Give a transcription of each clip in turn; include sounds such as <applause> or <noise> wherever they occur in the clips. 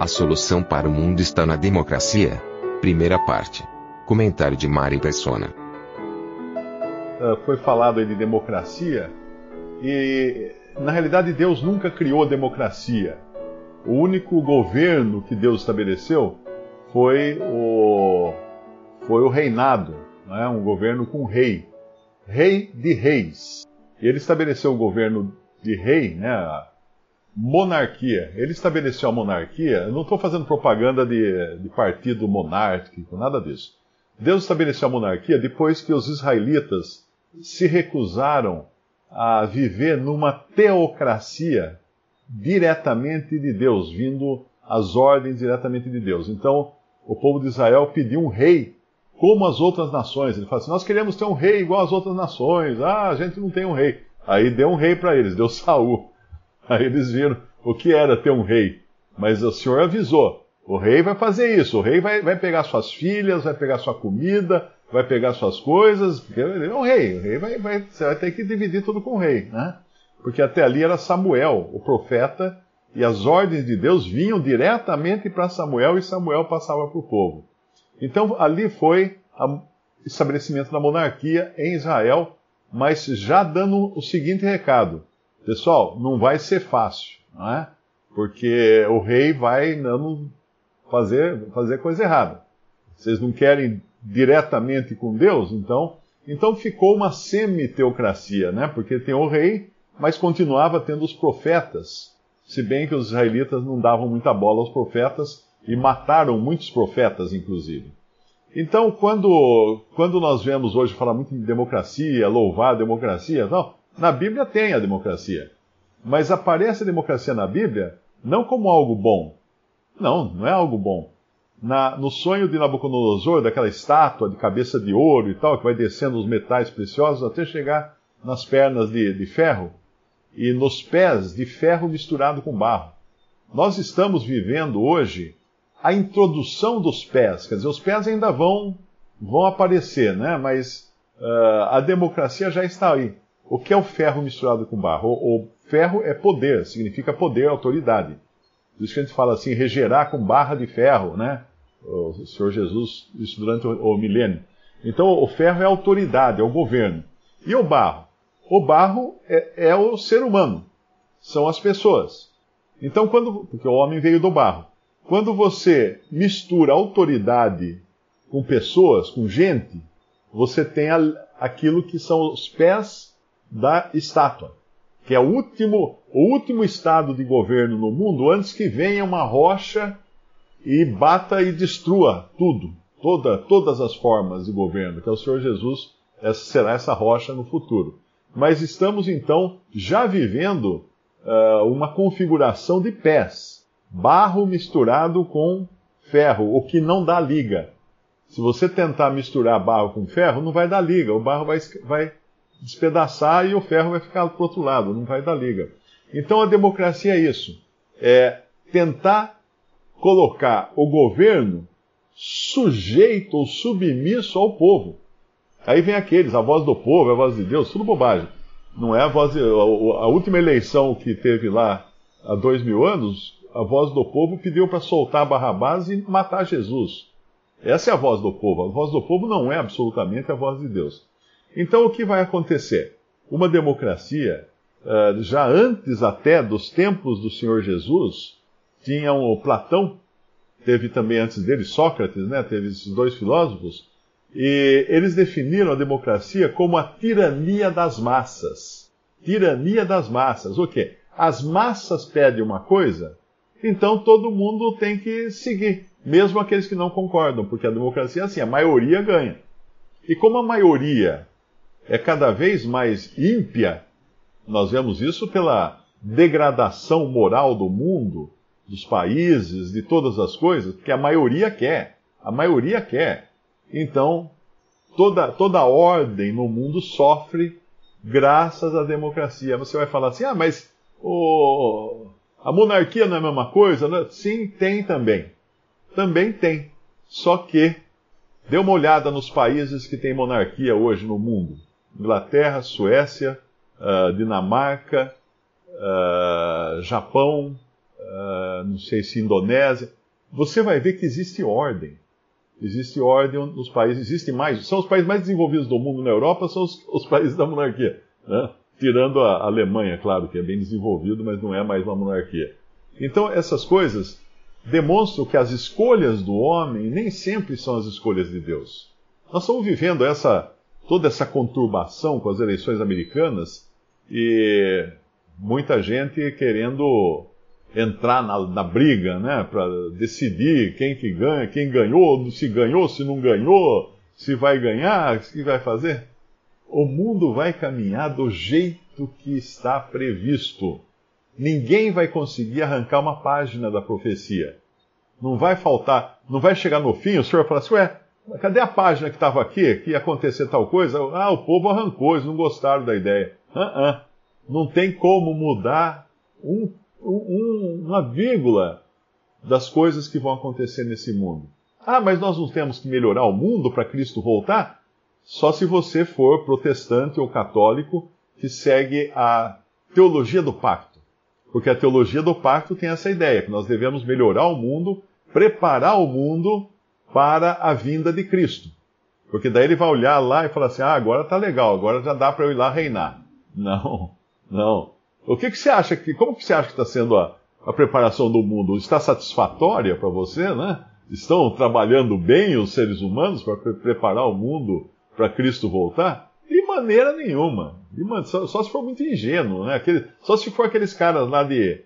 A solução para o mundo está na democracia. Primeira parte. Comentário de Mari Persona. Uh, foi falado aí de democracia e na realidade Deus nunca criou a democracia. O único governo que Deus estabeleceu foi o foi o reinado, né? um governo com rei, rei de reis. Ele estabeleceu o governo de rei, né? Monarquia. Ele estabeleceu a monarquia. Eu não estou fazendo propaganda de, de partido monárquico, nada disso. Deus estabeleceu a monarquia depois que os israelitas se recusaram a viver numa teocracia diretamente de Deus, vindo as ordens diretamente de Deus. Então, o povo de Israel pediu um rei como as outras nações. Ele fala assim: Nós queremos ter um rei igual às outras nações. Ah, a gente não tem um rei. Aí deu um rei para eles, deu Saul. Aí eles viram o que era ter um rei. Mas o Senhor avisou: o rei vai fazer isso, o rei vai, vai pegar suas filhas, vai pegar sua comida, vai pegar suas coisas, ele é o rei. O rei vai, vai, você vai ter que dividir tudo com o rei, né? Porque até ali era Samuel, o profeta, e as ordens de Deus vinham diretamente para Samuel e Samuel passava para o povo. Então ali foi o estabelecimento da monarquia em Israel, mas já dando o seguinte recado: pessoal, não vai ser fácil, não é? Porque o rei vai não fazer, fazer coisa errada. Vocês não querem diretamente com Deus, então, então ficou uma semi-teocracia, né? Porque tem o rei, mas continuava tendo os profetas, se bem que os israelitas não davam muita bola aos profetas e mataram muitos profetas, inclusive. Então, quando, quando nós vemos hoje falar muito de democracia, louvar a democracia, não, na Bíblia tem a democracia. Mas aparece a democracia na Bíblia não como algo bom. Não, não é algo bom na, no sonho de Nabucodonosor, daquela estátua de cabeça de ouro e tal, que vai descendo os metais preciosos até chegar nas pernas de, de ferro e nos pés de ferro misturado com barro. Nós estamos vivendo hoje a introdução dos pés, quer dizer, os pés ainda vão, vão aparecer, né? mas uh, a democracia já está aí. O que é o ferro misturado com barro? O, o ferro é poder, significa poder, autoridade. Por isso que a gente fala assim, regerar com barra de ferro, né? O Senhor Jesus, isso durante o, o milênio. Então, o ferro é a autoridade, é o governo. E o barro? O barro é, é o ser humano, são as pessoas. Então, quando. Porque o homem veio do barro. Quando você mistura autoridade com pessoas, com gente, você tem a, aquilo que são os pés da estátua que é o último, o último estado de governo no mundo antes que venha uma rocha e bata e destrua tudo, toda, todas as formas de governo, que é o Senhor Jesus essa, será essa rocha no futuro. Mas estamos então já vivendo uh, uma configuração de pés, barro misturado com ferro, o que não dá liga. Se você tentar misturar barro com ferro, não vai dar liga, o barro vai, vai despedaçar e o ferro vai ficar para outro lado, não vai dar liga. Então a democracia é isso: é tentar colocar o governo sujeito ou submisso ao povo. Aí vem aqueles, a voz do povo, a voz de Deus, tudo bobagem. Não é a voz de, a, a última eleição que teve lá há dois mil anos, a voz do povo pediu para soltar Barrabás e matar Jesus. Essa é a voz do povo. A voz do povo não é absolutamente a voz de Deus. Então, o que vai acontecer? Uma democracia, eh, já antes até dos tempos do Senhor Jesus, tinha o Platão, teve também antes dele Sócrates, né? teve esses dois filósofos, e eles definiram a democracia como a tirania das massas. Tirania das massas. O quê? As massas pedem uma coisa, então todo mundo tem que seguir, mesmo aqueles que não concordam, porque a democracia é assim, a maioria ganha. E como a maioria é cada vez mais ímpia. Nós vemos isso pela, degradação moral do mundo, dos países, de todas as coisas, porque a maioria quer. A maioria quer. Então, toda, toda ordem no mundo sofre graças à democracia. Você vai falar assim, ah, mas a monarquia não é a mesma coisa? Né? Sim, tem também. Também tem. Só que, dê uma olhada nos países que têm monarquia hoje no mundo. Inglaterra, Suécia, uh, Dinamarca, uh, Japão, uh, não sei se Indonésia. Você vai ver que existe ordem. Existe ordem nos países, existem mais, são os países mais desenvolvidos do mundo na Europa, são os, os países da monarquia. Né? Tirando a Alemanha, claro, que é bem desenvolvido, mas não é mais uma monarquia. Então, essas coisas demonstram que as escolhas do homem nem sempre são as escolhas de Deus. Nós estamos vivendo essa toda essa conturbação com as eleições americanas e muita gente querendo entrar na, na briga, né, para decidir quem que ganha, quem ganhou, se ganhou, se não ganhou, se vai ganhar, o que vai fazer. O mundo vai caminhar do jeito que está previsto. Ninguém vai conseguir arrancar uma página da profecia. Não vai faltar, não vai chegar no fim, o senhor vai falar assim, ué, cadê a página que estava aqui, que ia acontecer tal coisa? Ah, o povo arrancou, eles não gostaram da ideia. Uh -uh. Não tem como mudar um um, uma vírgula das coisas que vão acontecer nesse mundo. Ah, mas nós não temos que melhorar o mundo para Cristo voltar? Só se você for protestante ou católico que segue a teologia do pacto. Porque a teologia do pacto tem essa ideia, que nós devemos melhorar o mundo, preparar o mundo para a vinda de Cristo. Porque daí ele vai olhar lá e falar assim: ah, agora tá legal, agora já dá para eu ir lá reinar. Não, não. O que, que você acha que. Como que você acha que está sendo a, a preparação do mundo? Está satisfatória para você, né? Estão trabalhando bem os seres humanos para pre preparar o mundo para Cristo voltar? De maneira nenhuma. De man... só, só, se for muito ingênuo, né? Aquele... só se for aqueles caras lá de,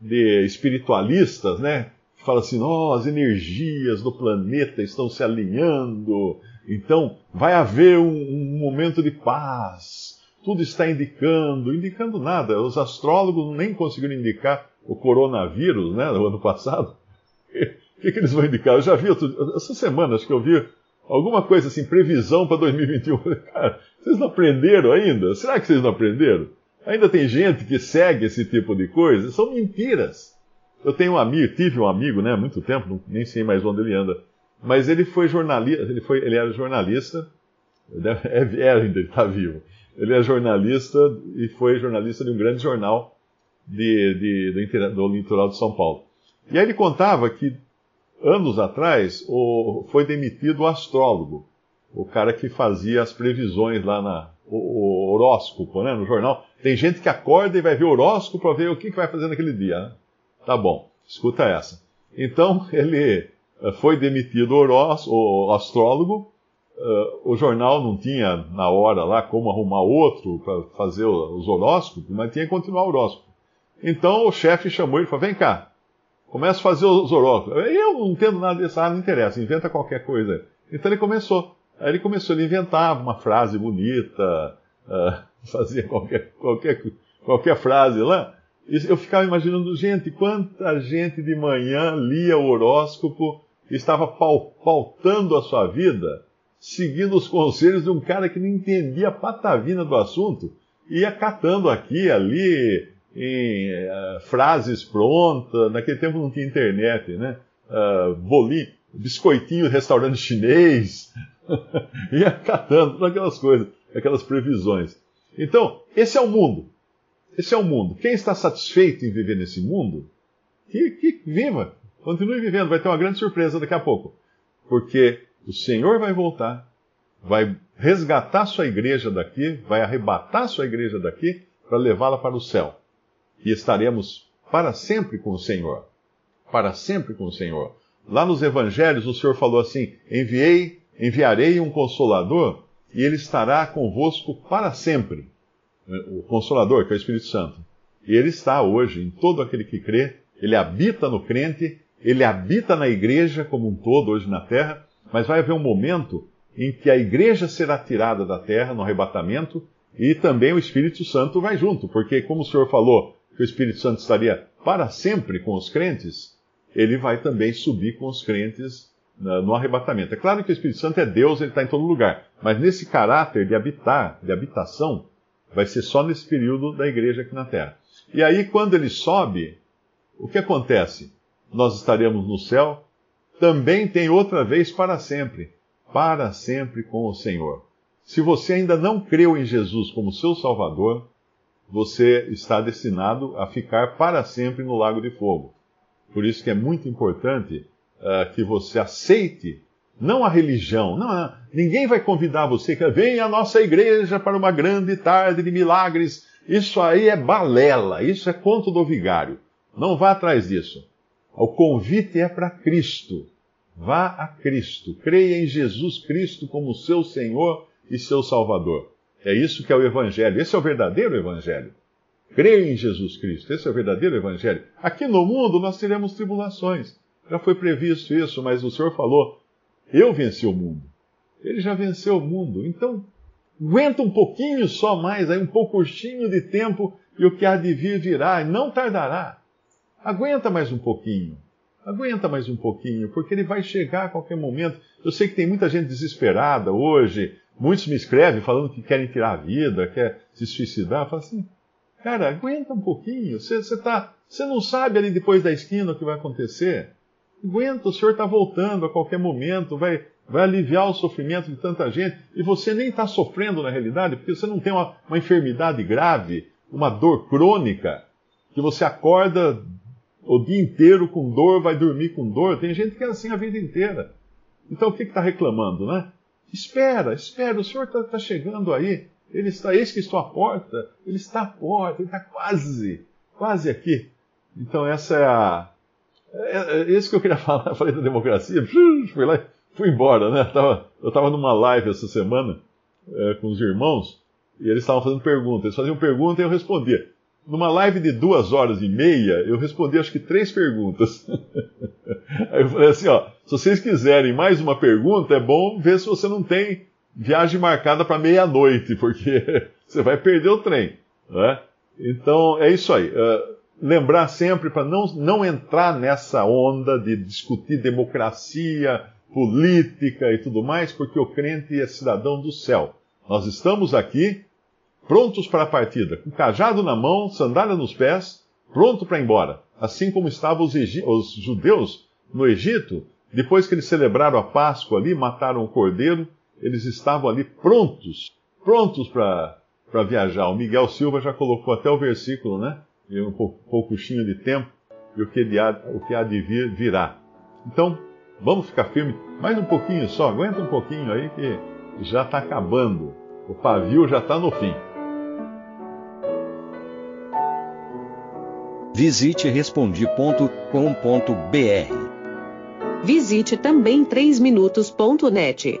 de espiritualistas, né? Que falam assim, oh, as energias do planeta estão se alinhando, então vai haver um, um momento de paz tudo está indicando, indicando nada. Os astrólogos nem conseguiram indicar o coronavírus, né, no ano passado. <laughs> O que, que eles vão indicar? Eu já vi, outro, essa semana, acho que eu vi alguma coisa assim, previsão para 2021. <laughs> Cara, vocês não aprenderam ainda? Será que vocês não aprenderam? Ainda tem gente que segue esse tipo de coisa? São mentiras. Eu tenho um amigo, tive um amigo, né, há muito tempo, nem sei mais onde ele anda, mas ele foi jornalista, ele, foi, ele era jornalista, <laughs> é, é ainda, ele está vivo. Ele é jornalista e foi jornalista de um grande jornal de, de, do, do, litoral de São Paulo. E aí ele contava que anos atrás o, foi demitido o astrólogo, o cara que fazia as previsões lá na o, o horóscopo, né, no jornal. Tem gente que acorda e vai ver o horóscopo para ver o que, que vai fazer naquele dia. Né? Tá bom, escuta essa. Então <laughs> ele eh, foi demitido o, astrólogo Uh, o jornal não tinha na hora lá como arrumar outro para fazer os horóscopos, mas tinha que continuar o horóscopo. Então o chefe chamou ele e falou: vem cá, começa a fazer os horóscopos. Eu não entendo nada disso, ah, não interessa, inventa qualquer coisa. Então ele começou. Aí ele começou, ele inventava uma frase bonita, uh, <laughs> fazia qualquer, qualquer, qualquer frase lá. Eu ficava imaginando, gente, quanta gente de manhã lia o horóscopo estava pautando a sua vida seguindo os conselhos de um cara que não entendia a patavina do assunto, ia catando aqui, ali, em uh, frases prontas. Naquele tempo não tinha internet, né? Uh, bolinho, biscoitinho, restaurante chinês, <laughs> ia catando aquelas coisas, aquelas previsões. Então, esse é o mundo. Esse é o mundo. Quem está satisfeito em viver nesse mundo, que, que viva, continue vivendo. Vai ter uma grande surpresa daqui a pouco. Porque o Senhor vai voltar, vai resgatar sua igreja daqui, vai arrebatar sua igreja daqui para levá-la para o céu. E estaremos para sempre com o Senhor. Para sempre com o Senhor. Lá nos evangelhos o Senhor falou assim: "Enviei, enviarei um consolador, e ele estará convosco para sempre." O consolador, que é o Espírito Santo. E ele está hoje em todo aquele que crê, ele habita no crente, ele habita na igreja como um todo hoje na terra, mas vai haver um momento em que a igreja será tirada da terra no arrebatamento e também o Espírito Santo vai junto, porque, como o Senhor falou, que o Espírito Santo estaria para sempre com os crentes, ele vai também subir com os crentes no arrebatamento. É claro que o Espírito Santo é Deus, ele está em todo lugar, mas nesse caráter de habitar, de habitação, vai ser só nesse período da igreja aqui na terra. E aí, quando ele sobe, o que acontece? Nós estaremos no céu, também tem outra vez para sempre, para sempre com o Senhor. Se você ainda não creu em Jesus como seu Salvador, você está destinado a ficar para sempre no lago de fogo. Por isso que é muito importante uh, que você aceite, não a religião, não, não, ninguém vai convidar você que venha à nossa igreja para uma grande tarde de milagres. Isso aí é balela, isso é conto do vigário. Não vá atrás disso. O convite é para Cristo. Vá a Cristo. Creia em Jesus Cristo como seu Senhor e seu Salvador. É isso que é o Evangelho. Esse é o verdadeiro Evangelho. Creia em Jesus Cristo. Esse é o verdadeiro Evangelho. Aqui no mundo nós teremos tribulações. Já foi previsto isso, mas o Senhor falou: Eu venci o mundo. Ele já venceu o mundo. Então, aguenta um pouquinho só mais, aí um pouquinho de tempo, e o que há de vir virá, e não tardará. Aguenta mais um pouquinho. Aguenta mais um pouquinho, porque ele vai chegar a qualquer momento. Eu sei que tem muita gente desesperada hoje. Muitos me escrevem falando que querem tirar a vida, quer se suicidar. Fala assim, cara, aguenta um pouquinho. Você, tá, você não sabe ali depois da esquina o que vai acontecer. Aguenta, o Senhor está voltando a qualquer momento, vai, vai aliviar o sofrimento de tanta gente. E você nem está sofrendo na realidade, porque você não tem uma, uma enfermidade grave, uma dor crônica, que você acorda o dia inteiro com dor, vai dormir com dor. Tem gente que é assim a vida inteira. Então o que está reclamando, né? Espera, espera, o Senhor está tá chegando aí. Ele está, eis que estou à porta. Ele está à porta, ele está quase, quase aqui. Então essa é a. É, é isso que eu queria <laughs> falar. Eu falei da democracia, fui lá fui embora, né? Eu estava numa live essa semana é, com os irmãos e eles estavam fazendo perguntas. Eles faziam pergunta e eu respondia. Numa live de duas horas e meia, eu respondi acho que três perguntas. <laughs> Aí eu falei assim, ó, se vocês quiserem mais uma pergunta, é bom ver se você não tem viagem marcada para meia-noite, porque <laughs> você vai perder o trem. Né? Então, é isso aí. Uh, lembrar sempre para não, não entrar nessa onda de discutir democracia, política e tudo mais, porque o crente é cidadão do céu. Nós estamos aqui prontos para a partida, com cajado na mão, sandália nos pés, pronto para ir embora. Assim como estavam os, os, judeus no Egito, depois que eles celebraram a Páscoa ali, mataram o cordeiro, eles estavam ali prontos, prontos para viajar. O Miguel Silva já colocou até o versículo, né? Em um pouquinho de tempo, e o que, há, o que há de vir virá. Então, vamos ficar firme mais um pouquinho só, aguenta um pouquinho aí que já está acabando. O pavio já está no fim. Visite respondi.com.br. Visite também 3minutos.net.